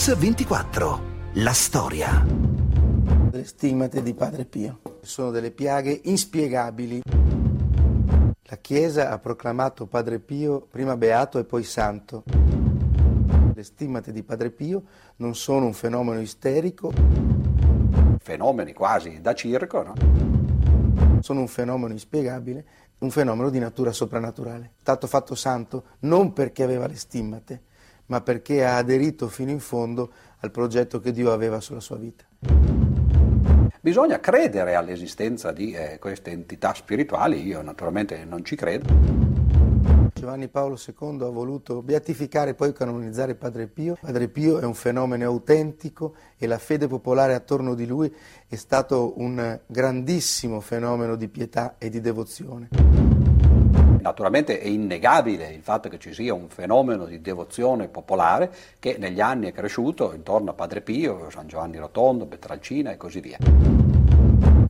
Mix 24. La storia. Le stigmate di Padre Pio sono delle piaghe inspiegabili. La Chiesa ha proclamato Padre Pio prima beato e poi santo. Le stigmate di Padre Pio non sono un fenomeno isterico. Fenomeni quasi da circo, no? Sono un fenomeno inspiegabile, un fenomeno di natura soprannaturale. È stato fatto santo non perché aveva le stimmate, ma perché ha aderito fino in fondo al progetto che Dio aveva sulla sua vita. Bisogna credere all'esistenza di eh, queste entità spirituali, io naturalmente non ci credo. Giovanni Paolo II ha voluto beatificare e poi canonizzare Padre Pio. Padre Pio è un fenomeno autentico e la fede popolare attorno di lui è stato un grandissimo fenomeno di pietà e di devozione. Naturalmente è innegabile il fatto che ci sia un fenomeno di devozione popolare che negli anni è cresciuto intorno a Padre Pio, San Giovanni Rotondo, Petralcina e così via.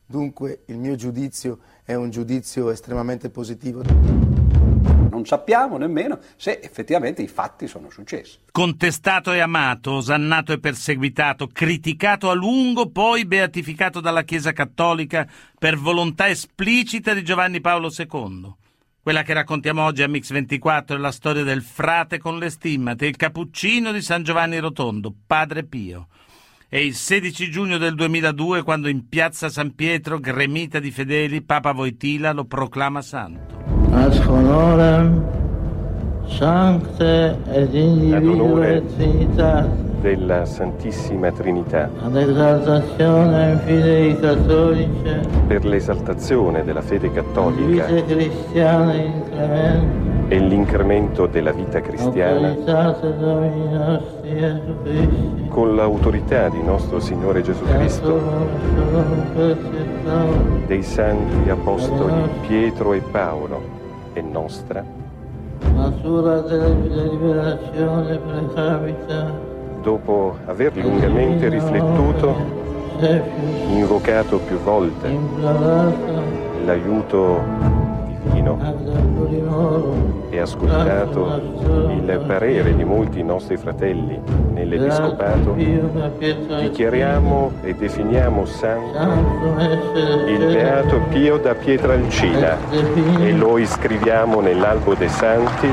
Dunque il mio giudizio è un giudizio estremamente positivo. Non sappiamo nemmeno se effettivamente i fatti sono successi. Contestato e amato, osannato e perseguitato, criticato a lungo, poi beatificato dalla Chiesa Cattolica per volontà esplicita di Giovanni Paolo II. Quella che raccontiamo oggi a Mix 24 è la storia del frate con le stimmate, il cappuccino di San Giovanni Rotondo, Padre Pio. È il 16 giugno del 2002 quando in piazza San Pietro, gremita di fedeli, Papa Voitila lo proclama santo. Ad honorem Sancte ed individue Trinitate della Santissima Trinità. Per l'esaltazione della fede cattolica. E l'incremento della vita cristiana. Con l'autorità di nostro Signore Gesù Cristo, dei santi apostoli Pietro e Paolo e nostra, natura della deliberazione precapita dopo aver lungamente riflettuto, invocato più volte l'aiuto divino e ascoltato il parere di molti nostri fratelli nell'Episcopato, dichiariamo e definiamo santo il Beato Pio da Pietralcina e lo iscriviamo nell'albo dei santi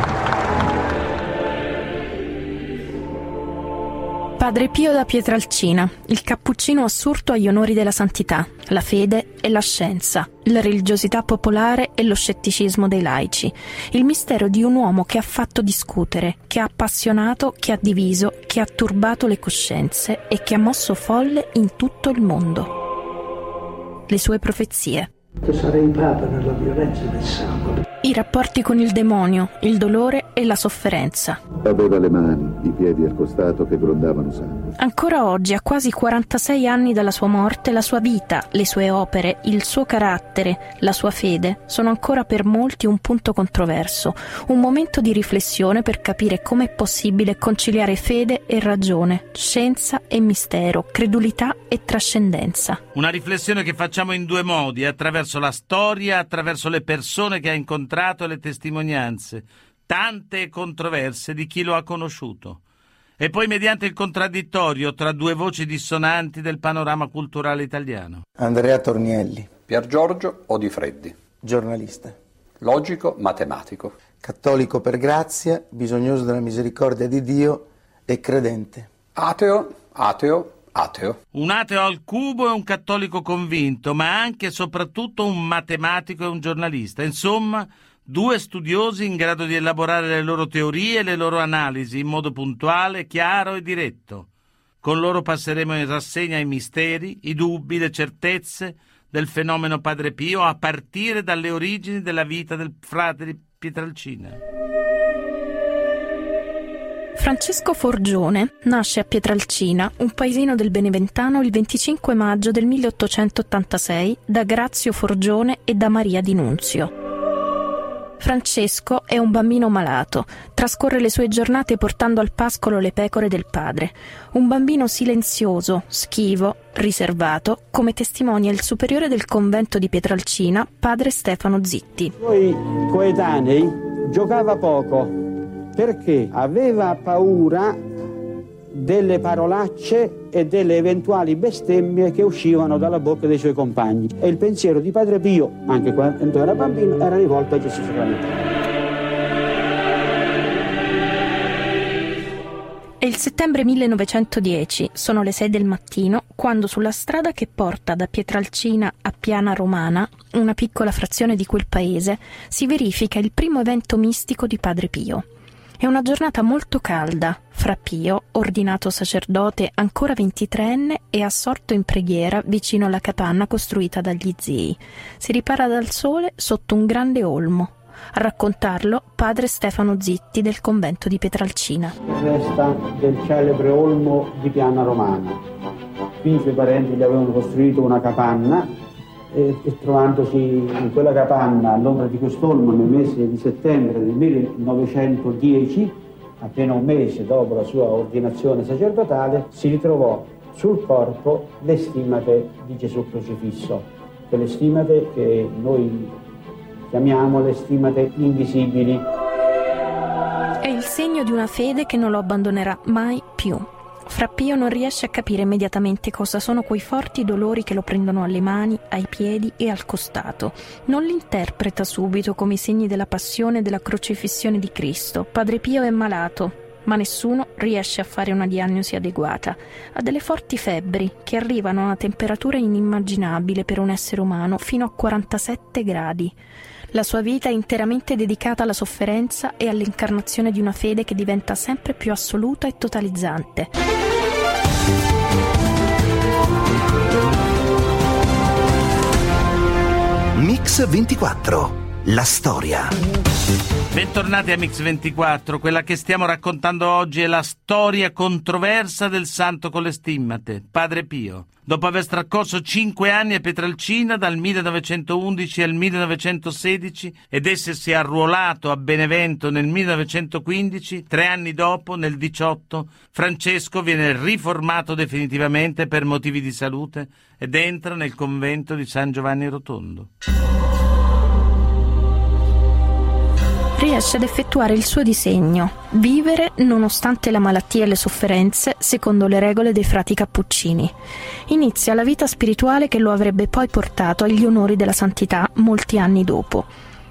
Padre Pio da Pietralcina, il cappuccino assurto agli onori della santità, la fede e la scienza, la religiosità popolare e lo scetticismo dei laici, il mistero di un uomo che ha fatto discutere, che ha appassionato, che ha diviso, che ha turbato le coscienze e che ha mosso folle in tutto il mondo. Le sue profezie. Sarei papa nella violenza del sangue. I rapporti con il demonio, il dolore e la sofferenza. Aveva le mani, i piedi al costato che grondavano sangue. Ancora oggi, a quasi 46 anni dalla sua morte, la sua vita, le sue opere, il suo carattere, la sua fede sono ancora per molti un punto controverso, un momento di riflessione per capire come è possibile conciliare fede e ragione, scienza e mistero, credulità e trascendenza. Una riflessione che facciamo in due modi, attraverso la storia, attraverso le persone che ha incontrato e le testimonianze tante controverse di chi lo ha conosciuto, e poi mediante il contraddittorio tra due voci dissonanti del panorama culturale italiano. Andrea Tornielli, Pier Giorgio Odifreddi, giornalista, logico matematico, cattolico per grazia, bisognoso della misericordia di Dio e credente. ateo, ateo, ateo. Un ateo al cubo e un cattolico convinto, ma anche e soprattutto un matematico e un giornalista. Insomma, due studiosi in grado di elaborare le loro teorie e le loro analisi in modo puntuale, chiaro e diretto. Con loro passeremo in rassegna i misteri, i dubbi, le certezze del fenomeno Padre Pio a partire dalle origini della vita del frate di Pietralcina. Francesco Forgione nasce a Pietralcina, un paesino del Beneventano, il 25 maggio del 1886 da Grazio Forgione e da Maria Di Nunzio. Francesco è un bambino malato, trascorre le sue giornate portando al pascolo le pecore del padre. Un bambino silenzioso, schivo, riservato, come testimonia il superiore del convento di Pietralcina, padre Stefano Zitti. Noi coetanei giocava poco perché aveva paura delle parolacce e delle eventuali bestemmie che uscivano dalla bocca dei suoi compagni. E il pensiero di Padre Pio, anche quando era bambino, era rivolto a Gesù sacramentale. È il settembre 1910, sono le 6 del mattino, quando sulla strada che porta da Pietralcina a Piana Romana, una piccola frazione di quel paese, si verifica il primo evento mistico di Padre Pio. È una giornata molto calda. Fra Pio, ordinato sacerdote ancora ventitreenne, è assorto in preghiera vicino alla capanna costruita dagli zii. Si ripara dal sole sotto un grande olmo. A raccontarlo padre Stefano Zitti del convento di Petralcina. Resta del celebre olmo di Piana Romana. Qui i suoi parenti gli avevano costruito una capanna e, trovandosi in quella capanna all'ombra di quest'olmo nel mese di settembre del 1910, appena un mese dopo la sua ordinazione sacerdotale, si ritrovò sul corpo le stimate di Gesù crocifisso, quelle stimate che noi chiamiamole stimate invisibili. È il segno di una fede che non lo abbandonerà mai più. Frappio non riesce a capire immediatamente cosa sono quei forti dolori che lo prendono alle mani, ai piedi e al costato. Non li interpreta subito come i segni della passione e della crocifissione di Cristo. Padre Pio è malato, ma nessuno riesce a fare una diagnosi adeguata. Ha delle forti febbri che arrivano a una temperatura inimmaginabile per un essere umano, fino a 47 gradi. La sua vita è interamente dedicata alla sofferenza e all'incarnazione di una fede che diventa sempre più assoluta e totalizzante. Mix 24. La storia. Bentornati a Mix24, quella che stiamo raccontando oggi è la storia controversa del santo con le stimmate, Padre Pio. Dopo aver trascorso cinque anni a Petralcina dal 1911 al 1916 ed essersi arruolato a Benevento nel 1915, tre anni dopo, nel 18, Francesco viene riformato definitivamente per motivi di salute ed entra nel convento di San Giovanni Rotondo. Riesce ad effettuare il suo disegno, vivere nonostante la malattia e le sofferenze secondo le regole dei frati cappuccini. Inizia la vita spirituale che lo avrebbe poi portato agli onori della santità molti anni dopo.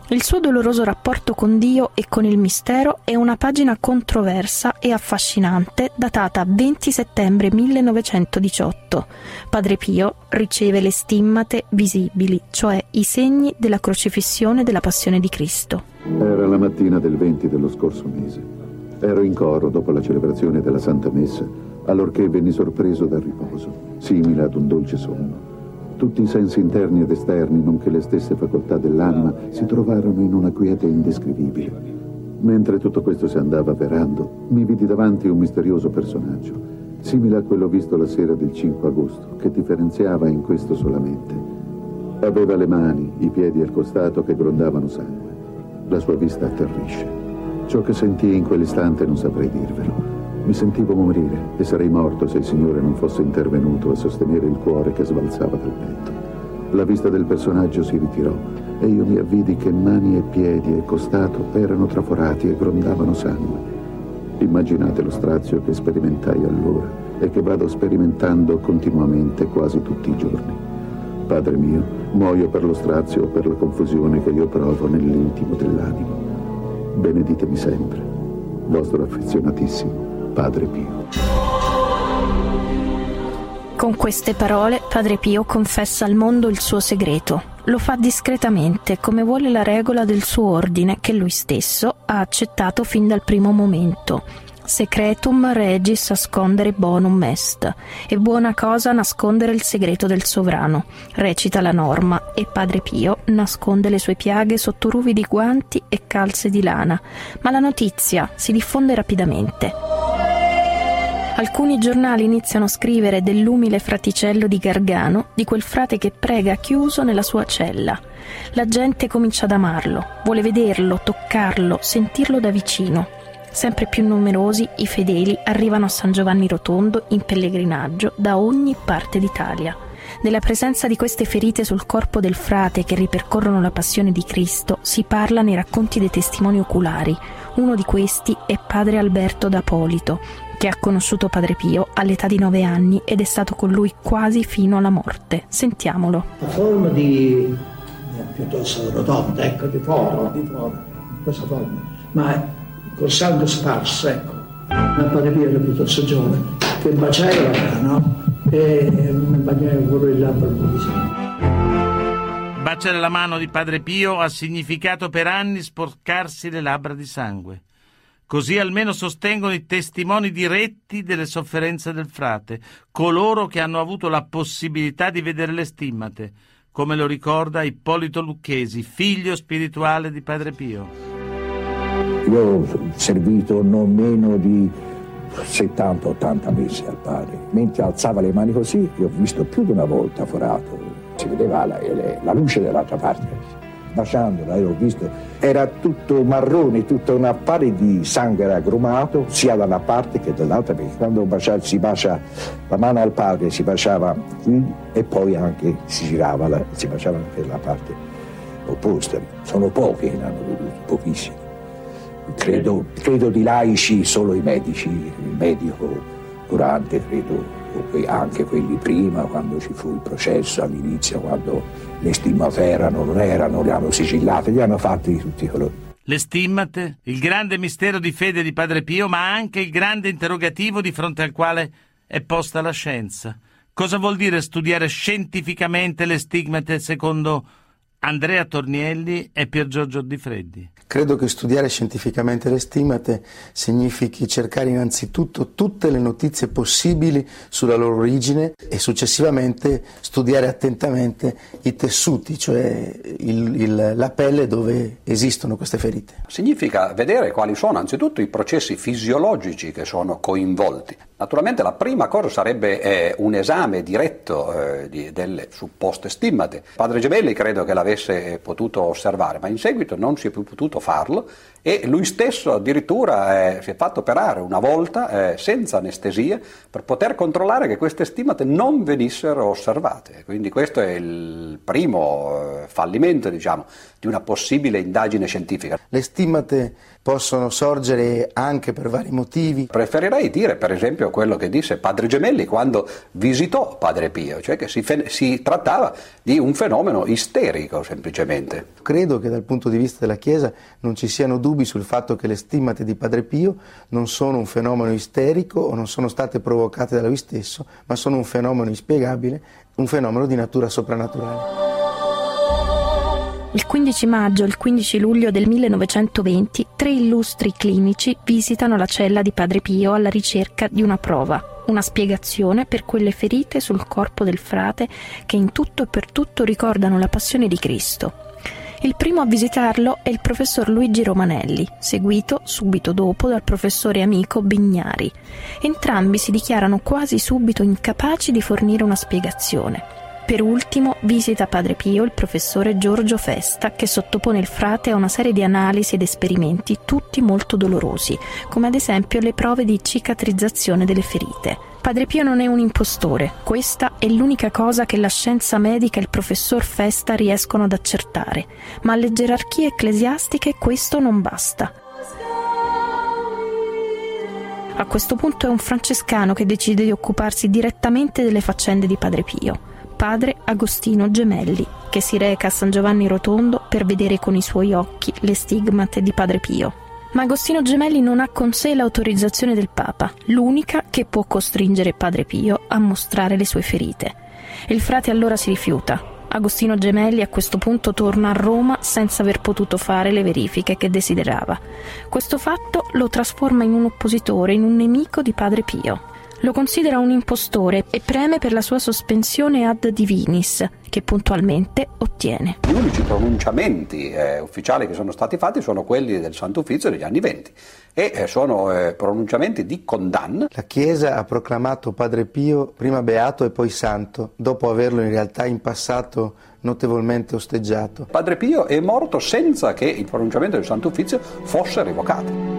Il suo doloroso rapporto con Dio e con il mistero è una pagina controversa e affascinante datata 20 settembre 1918. Padre Pio riceve le stimmate visibili, cioè i segni della crocifissione della passione di Cristo. Era la mattina del 20 dello scorso mese. Ero in coro dopo la celebrazione della Santa Messa, allorché venni sorpreso dal riposo, simile ad un dolce sonno. Tutti i sensi interni ed esterni, nonché le stesse facoltà dell'anima, si trovarono in una quiete indescrivibile. Mentre tutto questo si andava avverando, mi vidi davanti un misterioso personaggio, simile a quello visto la sera del 5 agosto, che differenziava in questo solamente. Aveva le mani, i piedi e il costato che grondavano sangue. La sua vista atterrisce. Ciò che sentii in quell'istante non saprei dirvelo. Mi sentivo morire e sarei morto se il Signore non fosse intervenuto a sostenere il cuore che sbalzava dal petto. La vista del personaggio si ritirò e io mi avvidi che mani e piedi e costato erano traforati e grondavano sangue. Immaginate lo strazio che sperimentai allora e che vado sperimentando continuamente quasi tutti i giorni. Padre mio, muoio per lo strazio o per la confusione che io provo nell'intimo dell'animo. Beneditemi sempre, vostro affezionatissimo Padre Pio. Con queste parole Padre Pio confessa al mondo il suo segreto. Lo fa discretamente, come vuole la regola del suo ordine, che lui stesso ha accettato fin dal primo momento. Secretum regis ascondere bonum est. È buona cosa nascondere il segreto del sovrano, recita la norma, e Padre Pio nasconde le sue piaghe sotto ruvidi guanti e calze di lana, ma la notizia si diffonde rapidamente. Alcuni giornali iniziano a scrivere dell'umile fraticello di Gargano, di quel frate che prega chiuso nella sua cella. La gente comincia ad amarlo, vuole vederlo, toccarlo, sentirlo da vicino. Sempre più numerosi i fedeli arrivano a San Giovanni Rotondo in pellegrinaggio da ogni parte d'Italia. Della presenza di queste ferite sul corpo del frate che ripercorrono la passione di Cristo si parla nei racconti dei testimoni oculari. Uno di questi è padre Alberto d'Apolito, che ha conosciuto Padre Pio all'età di nove anni ed è stato con lui quasi fino alla morte. Sentiamolo. La forma di piuttosto rotonda, ecco, di forma, di forma, questa forma, ma col sangue sparso, ecco. Ma Padre Pio era piuttosto giovane, che baciava, no? E mi bagnava pure il labbro un po' di sangue. Baciare la mano di Padre Pio ha significato per anni sporcarsi le labbra di sangue. Così almeno sostengono i testimoni diretti delle sofferenze del frate, coloro che hanno avuto la possibilità di vedere le stimmate, come lo ricorda Ippolito Lucchesi, figlio spirituale di Padre Pio. Io ho servito non meno di 70-80 mesi al padre. Mentre alzava le mani così, io ho visto più di una volta forato. Si vedeva la, la luce dall'altra parte. Baciandola, io ho visto, era tutto marrone, tutta una pari di sangue era agrumato, sia da una parte che dall'altra, perché quando bacia, si bacia la mano al padre si baciava qui e poi anche si girava, la, si baciava per la parte opposta. Sono pochi che ne hanno veduto, pochissimi. Credo, credo, di laici solo i medici, il medico curante, credo anche quelli prima, quando ci fu il processo all'inizio, quando le stimmate erano, non erano, le hanno sigillate, li hanno fatti di tutti i colori. Le stimmate, il grande mistero di fede di Padre Pio, ma anche il grande interrogativo di fronte al quale è posta la scienza. Cosa vuol dire studiare scientificamente le stigmate secondo Andrea Tornielli e Pier Giorgio Di Freddi? Credo che studiare scientificamente le stimate significhi cercare innanzitutto tutte le notizie possibili sulla loro origine e successivamente studiare attentamente i tessuti, cioè il, il, la pelle dove esistono queste ferite. Significa vedere quali sono anzitutto i processi fisiologici che sono coinvolti. Naturalmente la prima cosa sarebbe eh, un esame diretto eh, di, delle supposte stimmate. Padre Gemelli credo che l'avesse potuto osservare, ma in seguito non si è più potuto farlo e lui stesso addirittura eh, si è fatto operare una volta eh, senza anestesia per poter controllare che queste stimate non venissero osservate. Quindi questo è il primo eh, fallimento diciamo, di una possibile indagine scientifica. Le stimate possono sorgere anche per vari motivi. Preferirei dire per esempio quello che disse Padre Gemelli quando visitò Padre Pio, cioè che si, fe- si trattava di un fenomeno isterico semplicemente. Credo che dal punto di vista della Chiesa non ci siano dubbi sul fatto che le stimmate di Padre Pio non sono un fenomeno isterico o non sono state provocate da lui stesso, ma sono un fenomeno inspiegabile, un fenomeno di natura soprannaturale. Il 15 maggio e il 15 luglio del 1920 tre illustri clinici visitano la cella di Padre Pio alla ricerca di una prova, una spiegazione per quelle ferite sul corpo del frate che in tutto e per tutto ricordano la passione di Cristo. Il primo a visitarlo è il professor Luigi Romanelli, seguito subito dopo dal professore amico Bignari. Entrambi si dichiarano quasi subito incapaci di fornire una spiegazione. Per ultimo visita Padre Pio il professore Giorgio Festa che sottopone il frate a una serie di analisi ed esperimenti tutti molto dolorosi, come ad esempio le prove di cicatrizzazione delle ferite. Padre Pio non è un impostore, questa è l'unica cosa che la scienza medica e il professor Festa riescono ad accertare, ma alle gerarchie ecclesiastiche questo non basta. A questo punto è un francescano che decide di occuparsi direttamente delle faccende di Padre Pio padre Agostino Gemelli, che si reca a San Giovanni Rotondo per vedere con i suoi occhi le stigmate di Padre Pio. Ma Agostino Gemelli non ha con sé l'autorizzazione del Papa, l'unica che può costringere Padre Pio a mostrare le sue ferite. Il frate allora si rifiuta. Agostino Gemelli a questo punto torna a Roma senza aver potuto fare le verifiche che desiderava. Questo fatto lo trasforma in un oppositore, in un nemico di Padre Pio. Lo considera un impostore e preme per la sua sospensione ad divinis, che puntualmente ottiene. Gli unici pronunciamenti eh, ufficiali che sono stati fatti sono quelli del Santo Uffizio degli anni venti e eh, sono eh, pronunciamenti di condanna. La Chiesa ha proclamato Padre Pio prima beato e poi santo, dopo averlo in realtà in passato notevolmente osteggiato. Padre Pio è morto senza che il pronunciamento del Santo Uffizio fosse revocato.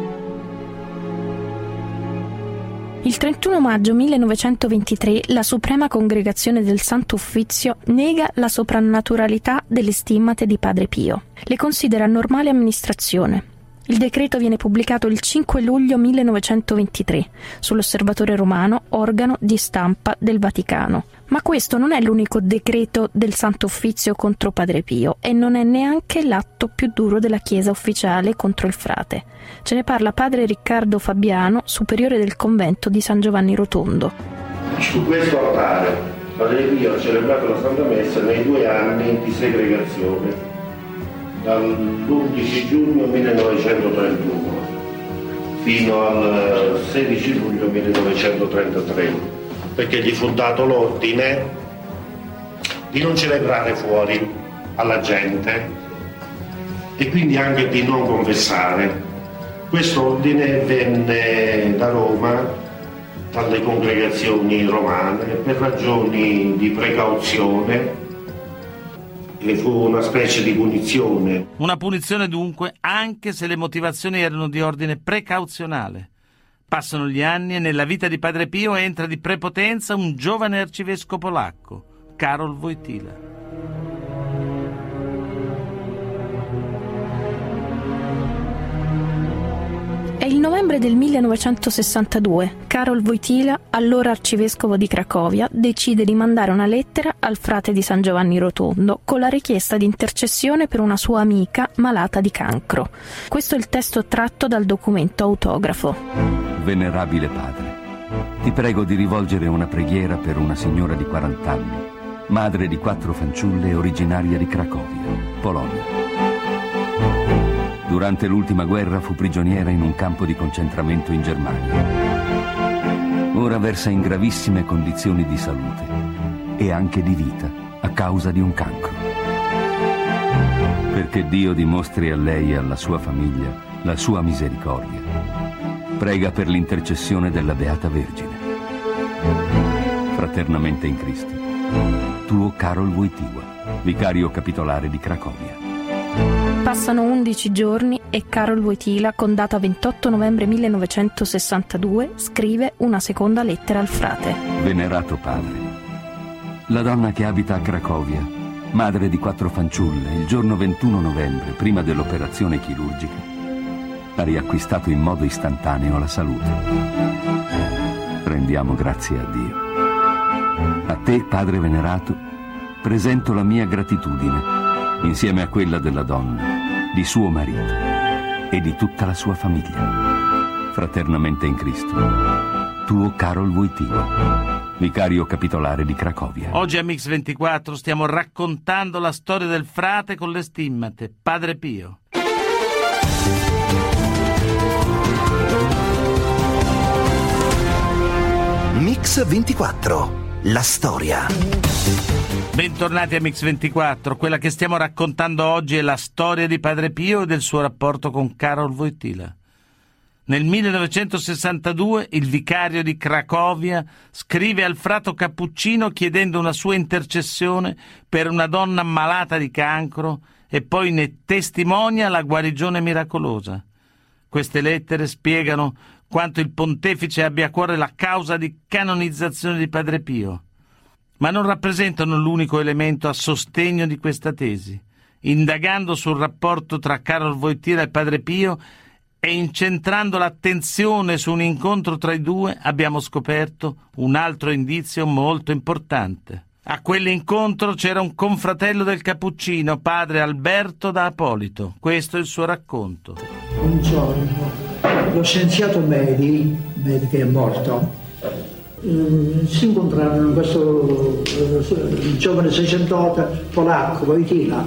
Il 31 maggio 1923 la Suprema Congregazione del Santo Uffizio nega la soprannaturalità delle stimmate di Padre Pio. Le considera normale amministrazione. Il decreto viene pubblicato il 5 luglio 1923 sull'Osservatore Romano, organo di stampa del Vaticano. Ma questo non è l'unico decreto del Santo Uffizio contro Padre Pio e non è neanche l'atto più duro della Chiesa ufficiale contro il frate. Ce ne parla padre Riccardo Fabiano, superiore del convento di San Giovanni Rotondo. Su questo altare Padre Pio ha celebrato la Santa Messa nei due anni di segregazione dall'11 giugno 1931 fino al 16 luglio 1933 perché gli fu dato l'ordine di non celebrare fuori alla gente e quindi anche di non confessare. Questo ordine venne da Roma dalle congregazioni romane per ragioni di precauzione e fu una specie di punizione. Una punizione dunque anche se le motivazioni erano di ordine precauzionale. Passano gli anni e nella vita di Padre Pio entra di prepotenza un giovane arcivescovo polacco, Karol Wojtyla. È il novembre del 1962. Karol Wojtyla, allora arcivescovo di Cracovia, decide di mandare una lettera al frate di San Giovanni Rotondo con la richiesta di intercessione per una sua amica malata di cancro. Questo è il testo tratto dal documento autografo. Venerabile padre, ti prego di rivolgere una preghiera per una signora di 40 anni, madre di quattro fanciulle originaria di Cracovia, Polonia. Durante l'ultima guerra fu prigioniera in un campo di concentramento in Germania. Ora versa in gravissime condizioni di salute e anche di vita a causa di un cancro. Perché Dio dimostri a lei e alla sua famiglia la sua misericordia. Prega per l'intercessione della Beata Vergine. Fraternamente in Cristo. Tuo Karol Wojtyła, vicario capitolare di Cracovia. Passano 11 giorni e Karol Wojtyla, con data 28 novembre 1962, scrive una seconda lettera al frate. Venerato padre, la donna che abita a Cracovia, madre di quattro fanciulle, il giorno 21 novembre, prima dell'operazione chirurgica, ha riacquistato in modo istantaneo la salute. Rendiamo grazie a Dio. A te, Padre venerato, presento la mia gratitudine insieme a quella della donna, di suo marito e di tutta la sua famiglia. Fraternamente in Cristo. Tuo Karol Wojtyła, vicario capitolare di Cracovia. Oggi a Mix24 stiamo raccontando la storia del frate con le stimmate, Padre Pio. Mix 24, la storia. Bentornati a Mix24. Quella che stiamo raccontando oggi è la storia di Padre Pio e del suo rapporto con Karol Wojtyla. Nel 1962 il vicario di Cracovia scrive al frato cappuccino chiedendo una sua intercessione per una donna malata di cancro e poi ne testimonia la guarigione miracolosa. Queste lettere spiegano quanto il pontefice abbia a cuore la causa di canonizzazione di Padre Pio ma non rappresentano l'unico elemento a sostegno di questa tesi. Indagando sul rapporto tra Carol Wojtyla e Padre Pio e incentrando l'attenzione su un incontro tra i due, abbiamo scoperto un altro indizio molto importante. A quell'incontro c'era un confratello del Cappuccino, padre Alberto da Apolito. Questo è il suo racconto. Un giorno lo scienziato Medi, Medi che è morto, eh, si incontrarono questo eh, giovane seicentota polacco, Wojtyla,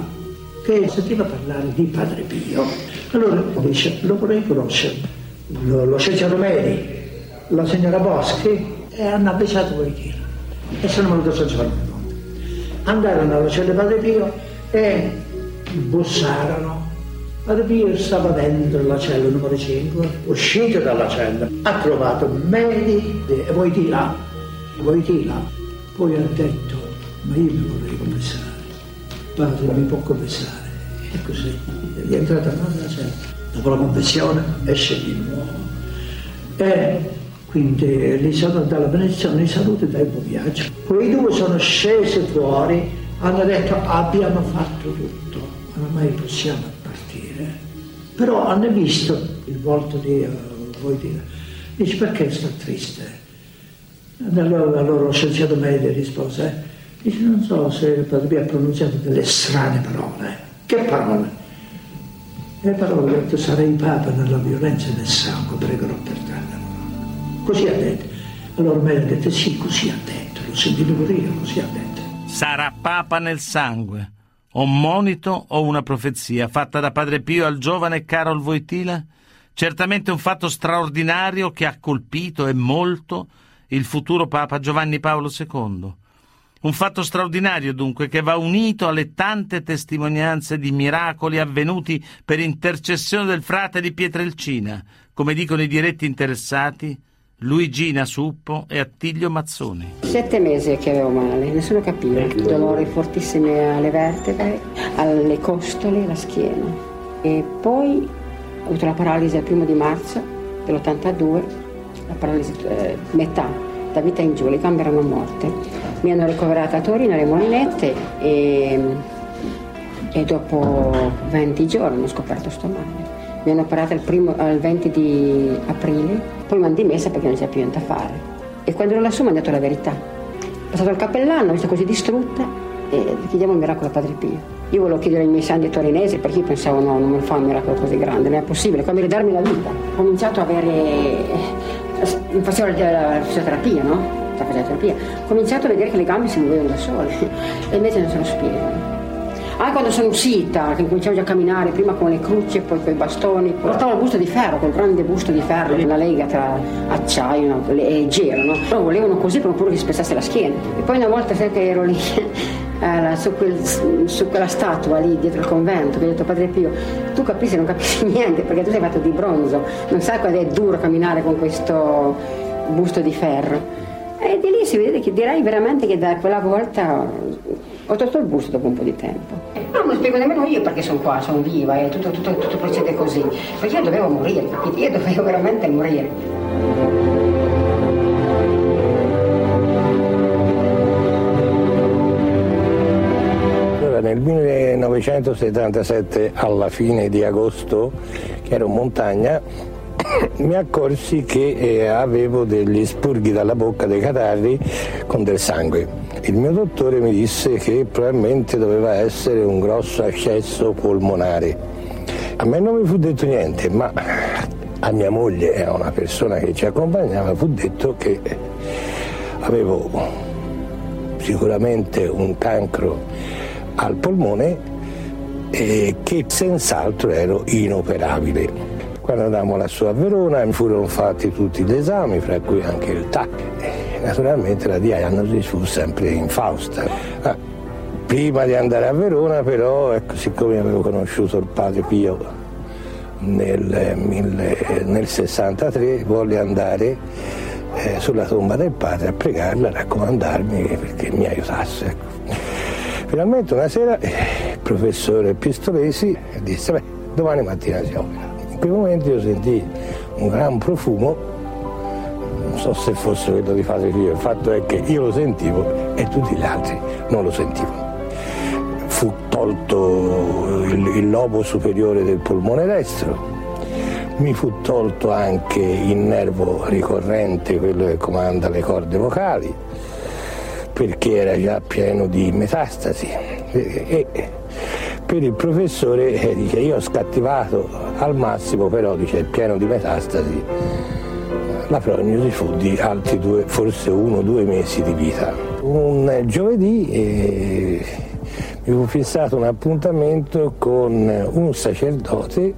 che sentiva parlare di Padre Pio. Allora dice, lo vorrei conoscere, lo, lo scienziato Medi, la signora Boschi e hanno avvisato Wojtyla. E sono venuti a Giovanni Andarono alla cella di Padre Pio e bussarono Pio stava dentro la cella numero 5, uscito dalla cella, ha trovato Medi e voi di là, voi di là. Poi ha detto, ma io mi vorrei confessare. Padre mi può confessare. E così è rientrato nella cella. Dopo la confessione esce di nuovo. E Quindi li sono dalla benedizione di salute dal buon viaggio. Quei due sono scesi fuori, hanno detto abbiamo fatto tutto, ormai possiamo. Però hanno visto il volto di uh, voi dire, dice perché sta triste? Allora, allora lo scienziato medio rispose, dice non so se il padre ha pronunciato delle strane parole. Che parole? Le parole che tu sarai papa nella violenza e nel sangue, pregherò per te. Così ha detto. Allora me ha detto sì, così ha detto, l'ho sentito pure io, così ha detto. Sarà papa nel sangue. Un monito o una profezia fatta da Padre Pio al giovane Carol Voitila? Certamente un fatto straordinario che ha colpito e molto il futuro Papa Giovanni Paolo II. Un fatto straordinario dunque che va unito alle tante testimonianze di miracoli avvenuti per intercessione del frate di Pietrelcina, come dicono i diretti interessati, Luigina Suppo e Attilio Mazzoni. Sette mesi che avevo male, nessuno capiva. Dolori fortissimi alle vertebre, alle costole, alla schiena. E poi ho avuto la paralisi il primo di marzo dell'82, la paralisi eh, metà, da vita in giù, le gambe erano morte. Mi hanno ricoverata a Torino alle Molinette e, e dopo 20 giorni ho scoperto sto male. Mi hanno operato il, primo, il 20 di aprile, poi mi hanno dimessa perché non c'è più niente da fare. E quando ero lassù mi hanno detto la verità. Ho passato il cappellano, ho visto così distrutta e chiediamo un miracolo a Padre Pio. Io volevo chiedere ai miei santi torinesi perché io pensavo no, non mi fa un miracolo così grande, non è possibile, come ridarmi la vita. Ho cominciato a avere, facevo la fisioterapia, no? La fisioterapia. Ho cominciato a vedere che le gambe si muovevano da sole e invece non se lo spiegano. Anche quando sono uscita, che cominciavo già a camminare, prima con le cruci e poi con i bastoni, portavo il busto di ferro, quel grande busto di ferro, una lega tra acciaio e gelo, no? Loro volevano così per pure che spezzasse la schiena. E poi una volta sai che ero lì su, quel, su, quella statua lì dietro il convento, che ho detto Padre Pio, tu capisci, non capisci niente perché tu sei fatto di bronzo, non sai quando è duro camminare con questo busto di ferro. E di lì si vede che direi veramente che da quella volta ho tolto il busto dopo un po' di tempo. Non mi spiego nemmeno io perché sono qua, sono viva e tutto, tutto, tutto procede così. Perché io dovevo morire, capite? Io dovevo veramente morire. nel 1977, alla fine di agosto, che ero in montagna, mi accorsi che eh, avevo degli spurghi dalla bocca dei catarri con del sangue. Il mio dottore mi disse che probabilmente doveva essere un grosso accesso polmonare. A me non mi fu detto niente, ma a mia moglie e a una persona che ci accompagnava fu detto che avevo sicuramente un cancro al polmone e che senz'altro ero inoperabile. Quando andammo lassù a Verona mi furono fatti tutti gli esami, fra cui anche il TAC. Naturalmente la diagnosi fu sempre infausta. Ah, prima di andare a Verona però, ecco, siccome avevo conosciuto il padre Pio nel, nel 63, volle andare eh, sulla tomba del padre a pregarla, a raccomandarmi perché mi aiutasse. Ecco. Finalmente una sera il professore Pistolesi disse, beh, domani mattina si opera. In quel momento io sentii un gran profumo, non so se fosse quello di Padre Pio, il fatto è che io lo sentivo e tutti gli altri non lo sentivano. Fu tolto il, il lobo superiore del polmone destro, mi fu tolto anche il nervo ricorrente, quello che comanda le corde vocali, perché era già pieno di metastasi. E per il professore eh, dice io ho scattivato al massimo, però dice è pieno di metastasi. La prognosi fu di altri due, forse uno o due mesi di vita. Un giovedì eh, mi fu fissato un appuntamento con un sacerdote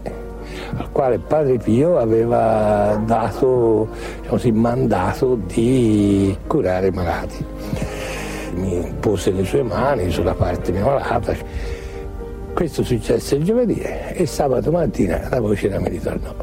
al quale Padre Pio aveva dato diciamo così, mandato di curare i malati mi pose le sue mani sulla parte mia malata. Questo successe il giovedì e sabato mattina la voce mi ritornò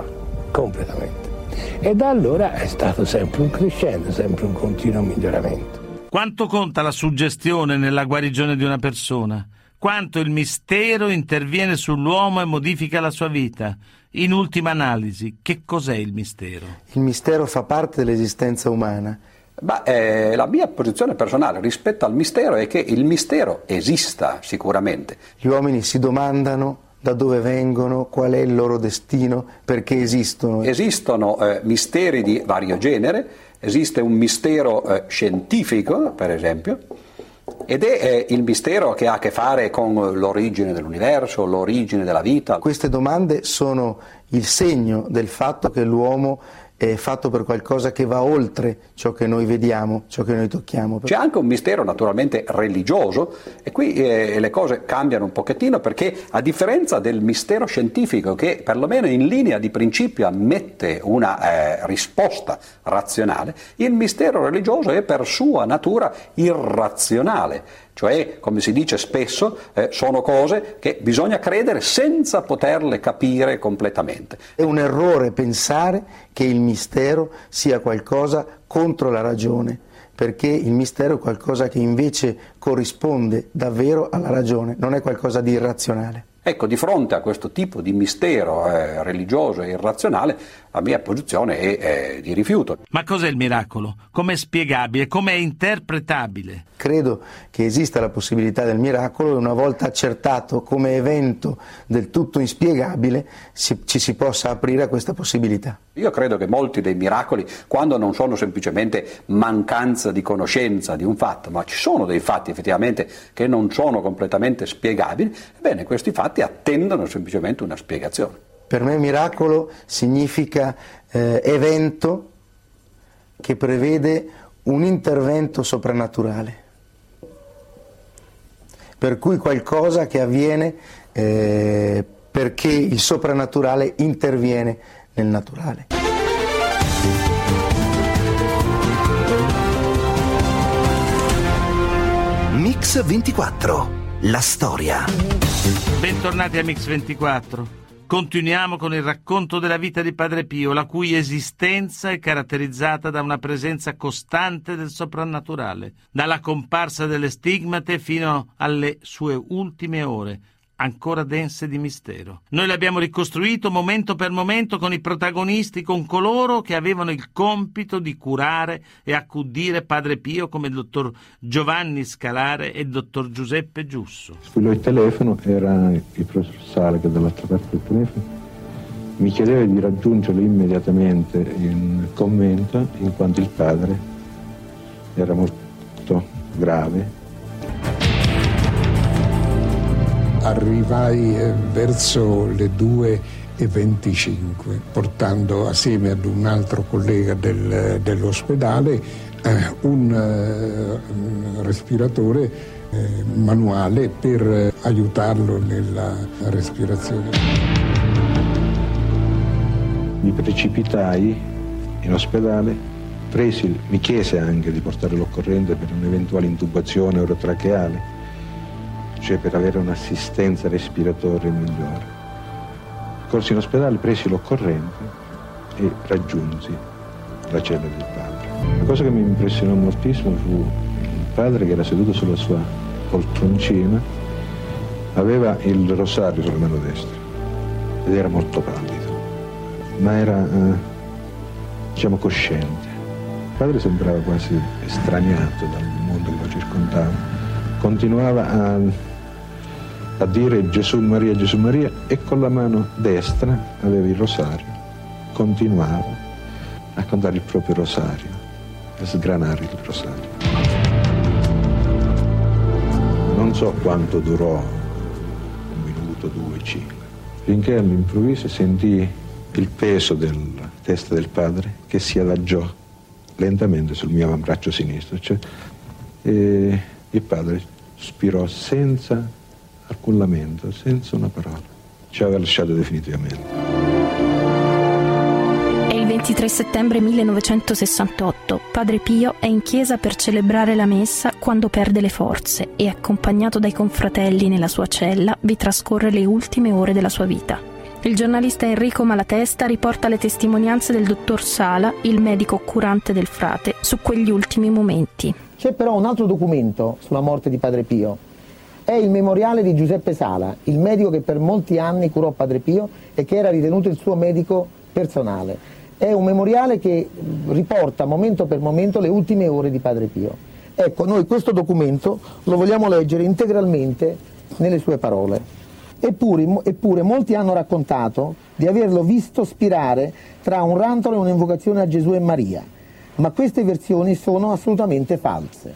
completamente. E da allora è stato sempre un crescendo, sempre un continuo miglioramento. Quanto conta la suggestione nella guarigione di una persona? quanto il mistero interviene sull'uomo e modifica la sua vita. In ultima analisi, che cos'è il mistero? Il mistero fa parte dell'esistenza umana. Ma, eh, la mia posizione personale rispetto al mistero è che il mistero esista sicuramente. Gli uomini si domandano da dove vengono, qual è il loro destino, perché esistono. Esistono eh, misteri di vario genere, esiste un mistero eh, scientifico, per esempio, ed è eh, il mistero che ha a che fare con l'origine dell'universo, l'origine della vita. Queste domande sono il segno del fatto che l'uomo è fatto per qualcosa che va oltre ciò che noi vediamo, ciò che noi tocchiamo. C'è anche un mistero naturalmente religioso e qui eh, le cose cambiano un pochettino perché a differenza del mistero scientifico che perlomeno in linea di principio ammette una eh, risposta razionale, il mistero religioso è per sua natura irrazionale cioè, come si dice spesso, eh, sono cose che bisogna credere senza poterle capire completamente. È un errore pensare che il mistero sia qualcosa contro la ragione, perché il mistero è qualcosa che invece corrisponde davvero alla ragione, non è qualcosa di irrazionale. Ecco, di fronte a questo tipo di mistero eh, religioso e irrazionale, la mia posizione è, è di rifiuto. Ma cos'è il miracolo? Com'è spiegabile? Com'è interpretabile? Credo che esista la possibilità del miracolo e una volta accertato come evento del tutto inspiegabile si, ci si possa aprire a questa possibilità. Io credo che molti dei miracoli, quando non sono semplicemente mancanza di conoscenza di un fatto, ma ci sono dei fatti effettivamente che non sono completamente spiegabili, ebbene questi fatti attendono semplicemente una spiegazione. Per me miracolo significa eh, evento che prevede un intervento soprannaturale per cui qualcosa che avviene eh, perché il soprannaturale interviene nel naturale. Mix 24, la storia. Bentornati a Mix 24. Continuiamo con il racconto della vita di Padre Pio, la cui esistenza è caratterizzata da una presenza costante del soprannaturale, dalla comparsa delle stigmate fino alle sue ultime ore, ancora dense di mistero. Noi l'abbiamo ricostruito momento per momento con i protagonisti, con coloro che avevano il compito di curare e accudire Padre Pio come il dottor Giovanni Scalare e il dottor Giuseppe Giusso. Squillò il telefono, era il professor Sale che dall'altra parte del telefono mi chiedeva di raggiungerlo immediatamente in convento in quanto il padre era molto grave arrivai eh, verso le 2.25 portando assieme ad un altro collega del, dell'ospedale eh, un, eh, un, respiratore manuale per aiutarlo nella respirazione. Mi precipitai in ospedale, presi, mi chiese anche di portare l'occorrente per un'eventuale intubazione orotracheale cioè per avere un'assistenza respiratoria migliore. Corsi in ospedale, presi l'occorrente e raggiunsi la cella del padre. La cosa che mi impressionò moltissimo fu il padre che era seduto sulla sua poltroncina, aveva il rosario sulla mano destra ed era molto pallido, ma era, eh, diciamo, cosciente. Il padre sembrava quasi estraniato dal mondo che lo circondava. Continuava a a dire Gesù Maria, Gesù Maria e con la mano destra aveva il rosario. Continuava a contare il proprio rosario, a sgranare il rosario. Non so quanto durò, un minuto, due, cinque, finché all'improvviso sentii il peso della testa del padre che si adagiò lentamente sul mio avambraccio sinistro. Cioè, il padre spirò senza alcun lamento, senza una parola. Ci aveva lasciato definitivamente. È il 23 settembre 1968. Padre Pio è in chiesa per celebrare la messa quando perde le forze e, accompagnato dai confratelli nella sua cella, vi trascorre le ultime ore della sua vita. Il giornalista Enrico Malatesta riporta le testimonianze del dottor Sala, il medico curante del frate, su quegli ultimi momenti. C'è però un altro documento sulla morte di Padre Pio È il memoriale di Giuseppe Sala, il medico che per molti anni curò Padre Pio e che era ritenuto il suo medico personale. È un memoriale che riporta momento per momento le ultime ore di Padre Pio. Ecco, noi questo documento lo vogliamo leggere integralmente nelle sue parole. Eppure, eppure, molti hanno raccontato di averlo visto spirare tra un rantolo e un'invocazione a Gesù e Maria, ma queste versioni sono assolutamente false.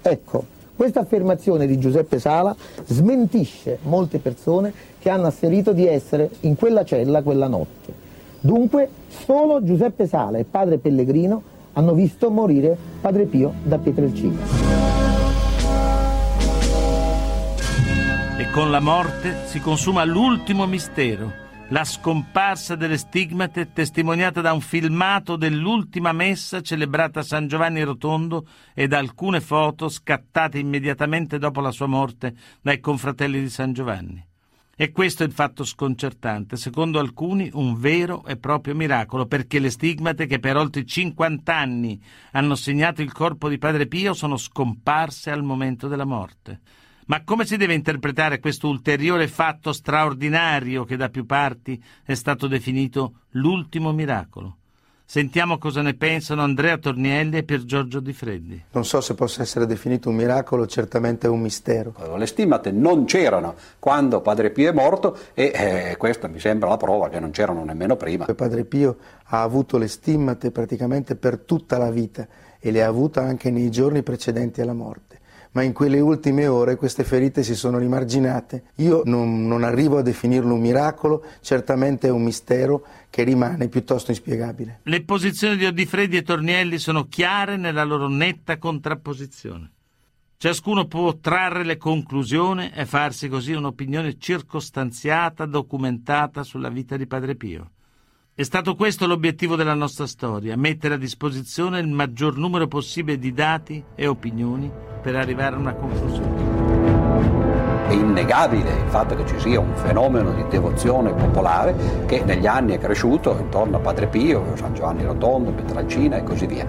Ecco, questa affermazione di Giuseppe Sala smentisce molte persone che hanno asserito di essere in quella cella quella notte. Dunque solo Giuseppe Sala e padre Pellegrino hanno visto morire padre Pio da Pietrelcina. E con la morte si consuma l'ultimo mistero, la scomparsa delle stigmate testimoniata da un filmato dell'ultima messa celebrata a San Giovanni Rotondo e da alcune foto scattate immediatamente dopo la sua morte dai confratelli di San Giovanni. E questo è il fatto sconcertante, secondo alcuni un vero e proprio miracolo, perché le stigmate che per oltre 50 anni hanno segnato il corpo di Padre Pio sono scomparse al momento della morte. Ma come si deve interpretare questo ulteriore fatto straordinario che da più parti è stato definito l'ultimo miracolo? Sentiamo cosa ne pensano Andrea Tornielli e Pier Giorgio Di Freddi. Non so se possa essere definito un miracolo, certamente è un mistero. Le stimate non c'erano quando Padre Pio è morto e eh, questa mi sembra la prova che non c'erano nemmeno prima. Padre Pio ha avuto le stimmate praticamente per tutta la vita e le ha avute anche nei giorni precedenti alla morte ma in quelle ultime ore queste ferite si sono rimarginate. Io non, non arrivo a definirlo un miracolo, certamente è un mistero che rimane piuttosto inspiegabile. Le posizioni di Odifredi e Tornielli sono chiare nella loro netta contrapposizione. Ciascuno può trarre le conclusioni e farsi così un'opinione circostanziata, documentata sulla vita di Padre Pio. È stato questo l'obiettivo della nostra storia, mettere a disposizione il maggior numero possibile di dati e opinioni per arrivare a una conclusione. È innegabile il fatto che ci sia un fenomeno di devozione popolare che negli anni è cresciuto intorno a Padre Pio, San Giovanni Rotondo, Petralcina e così via.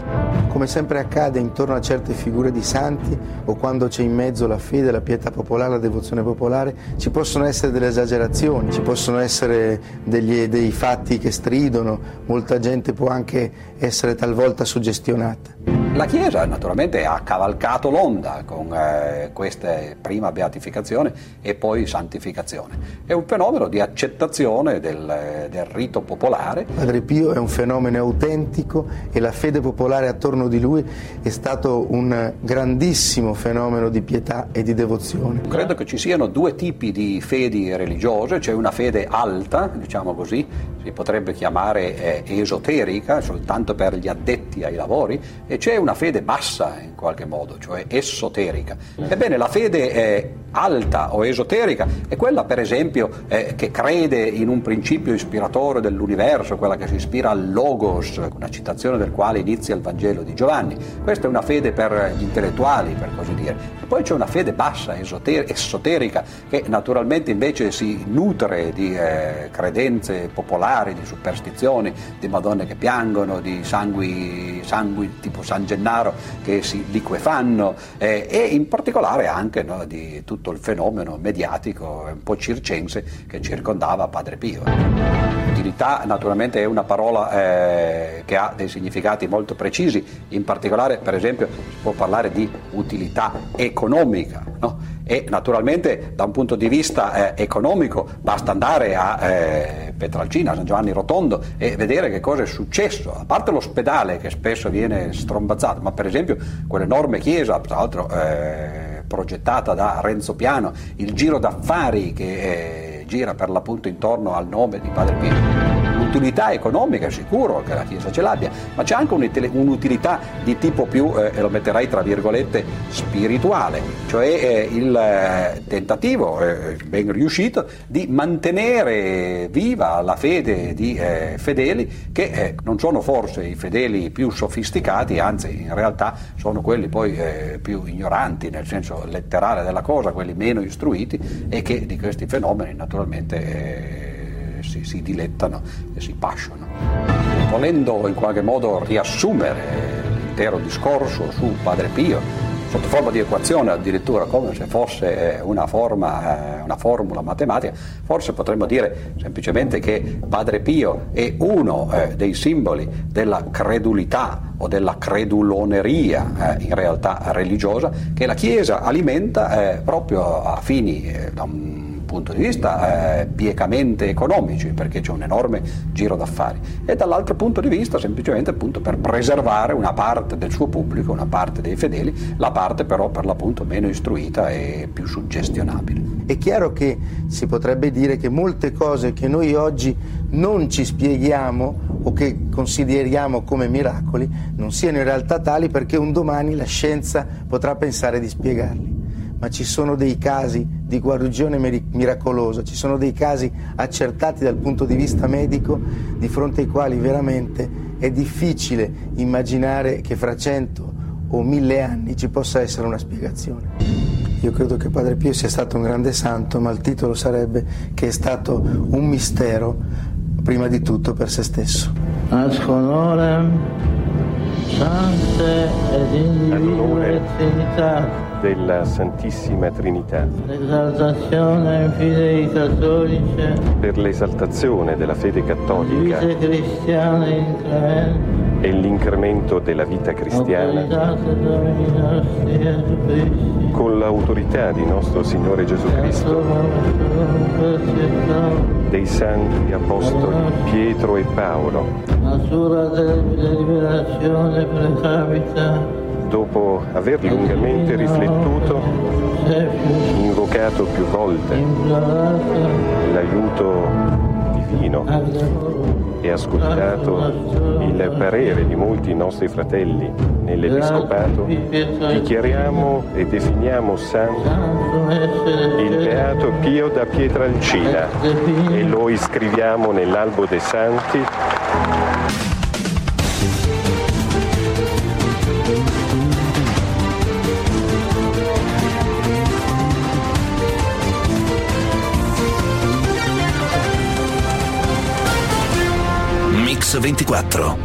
Come sempre accade intorno a certe figure di santi o quando c'è in mezzo la fede, la pietà popolare, la devozione popolare, ci possono essere delle esagerazioni, ci possono essere degli, dei fatti che stridono, molta gente può anche essere talvolta suggestionata. La Chiesa naturalmente ha cavalcato l'onda con eh, questa prima beatificazione e poi santificazione. È un fenomeno di accettazione del, del rito popolare. Padre Pio è un fenomeno autentico e la fede popolare attorno di lui è stato un grandissimo fenomeno di pietà e di devozione. Credo che ci siano due tipi di fedi religiose, c'è una fede alta, diciamo così, si potrebbe chiamare eh, esoterica, soltanto per gli addetti ai lavori, e c'è una fede bassa in qualche modo, cioè esoterica. Ebbene, la fede è alta o esoterica è quella, per esempio, eh, che crede in un principio ispiratore dell'universo, quella che si ispira al Logos, una citazione del quale inizia il Vangelo di Giovanni. Questa è una fede per gli intellettuali, per così dire. Poi c'è una fede bassa, esoter- esoterica, che naturalmente invece si nutre di eh, credenze popolari, di superstizioni, di madonne che piangono, di sangui, sangui tipo San Gennaro Gennaro che si liquefanno eh, e in particolare anche no, di tutto il fenomeno mediatico un po' circense che circondava Padre Pio. Utilità naturalmente è una parola eh, che ha dei significati molto precisi, in particolare per esempio si può parlare di utilità economica. No? E naturalmente da un punto di vista eh, economico basta andare a eh, Petralcina, a San Giovanni Rotondo e vedere che cosa è successo, a parte l'ospedale che spesso viene strombazzato, ma per esempio quell'enorme chiesa, tra l'altro eh, progettata da Renzo Piano, il giro d'affari che eh, gira per l'appunto intorno al nome di Padre Pio. Un'utilità economica, è sicuro che la Chiesa ce l'abbia, ma c'è anche un'utilità di tipo più, eh, e lo metterei tra virgolette, spirituale, cioè eh, il eh, tentativo, eh, ben riuscito, di mantenere viva la fede di eh, fedeli che eh, non sono forse i fedeli più sofisticati, anzi in realtà sono quelli poi più ignoranti nel senso letterale della cosa, quelli meno istruiti e che di questi fenomeni naturalmente si, si dilettano e si passionano. Volendo in qualche modo riassumere l'intero discorso su Padre Pio, sotto forma di equazione addirittura come se fosse una, forma, una formula matematica, forse potremmo dire semplicemente che Padre Pio è uno eh, dei simboli della credulità o della creduloneria eh, in realtà religiosa che la Chiesa alimenta eh, proprio a fini eh, da un punto di vista eh, biecamente economici, perché c'è un enorme giro d'affari, e dall'altro punto di vista semplicemente appunto per preservare una parte del suo pubblico, una parte dei fedeli, la parte però per l'appunto meno istruita e più suggestionabile. È chiaro che si potrebbe dire che molte cose che noi oggi non ci spieghiamo o che consideriamo come miracoli non siano in realtà tali perché un domani la scienza potrà pensare di spiegarli ma ci sono dei casi di guarigione miracolosa, ci sono dei casi accertati dal punto di vista medico di fronte ai quali veramente è difficile immaginare che fra cento o mille anni ci possa essere una spiegazione. Io credo che Padre Pio sia stato un grande santo, ma il titolo sarebbe che è stato un mistero prima di tutto per se stesso. Ascolorem, sante ed individue trinitate della Santissima Trinità. Per l'esaltazione della fede cattolica. E l'incremento della vita cristiana. Con l'autorità di nostro Signore Gesù Cristo. Dei santi apostoli Pietro e Paolo. Dopo aver lungamente riflettuto, invocato più volte l'aiuto divino e ascoltato il parere di molti nostri fratelli nell'Episcopato, dichiariamo e definiamo santo il Beato Pio da Pietralcina e lo iscriviamo nell'albo dei santi Mix 24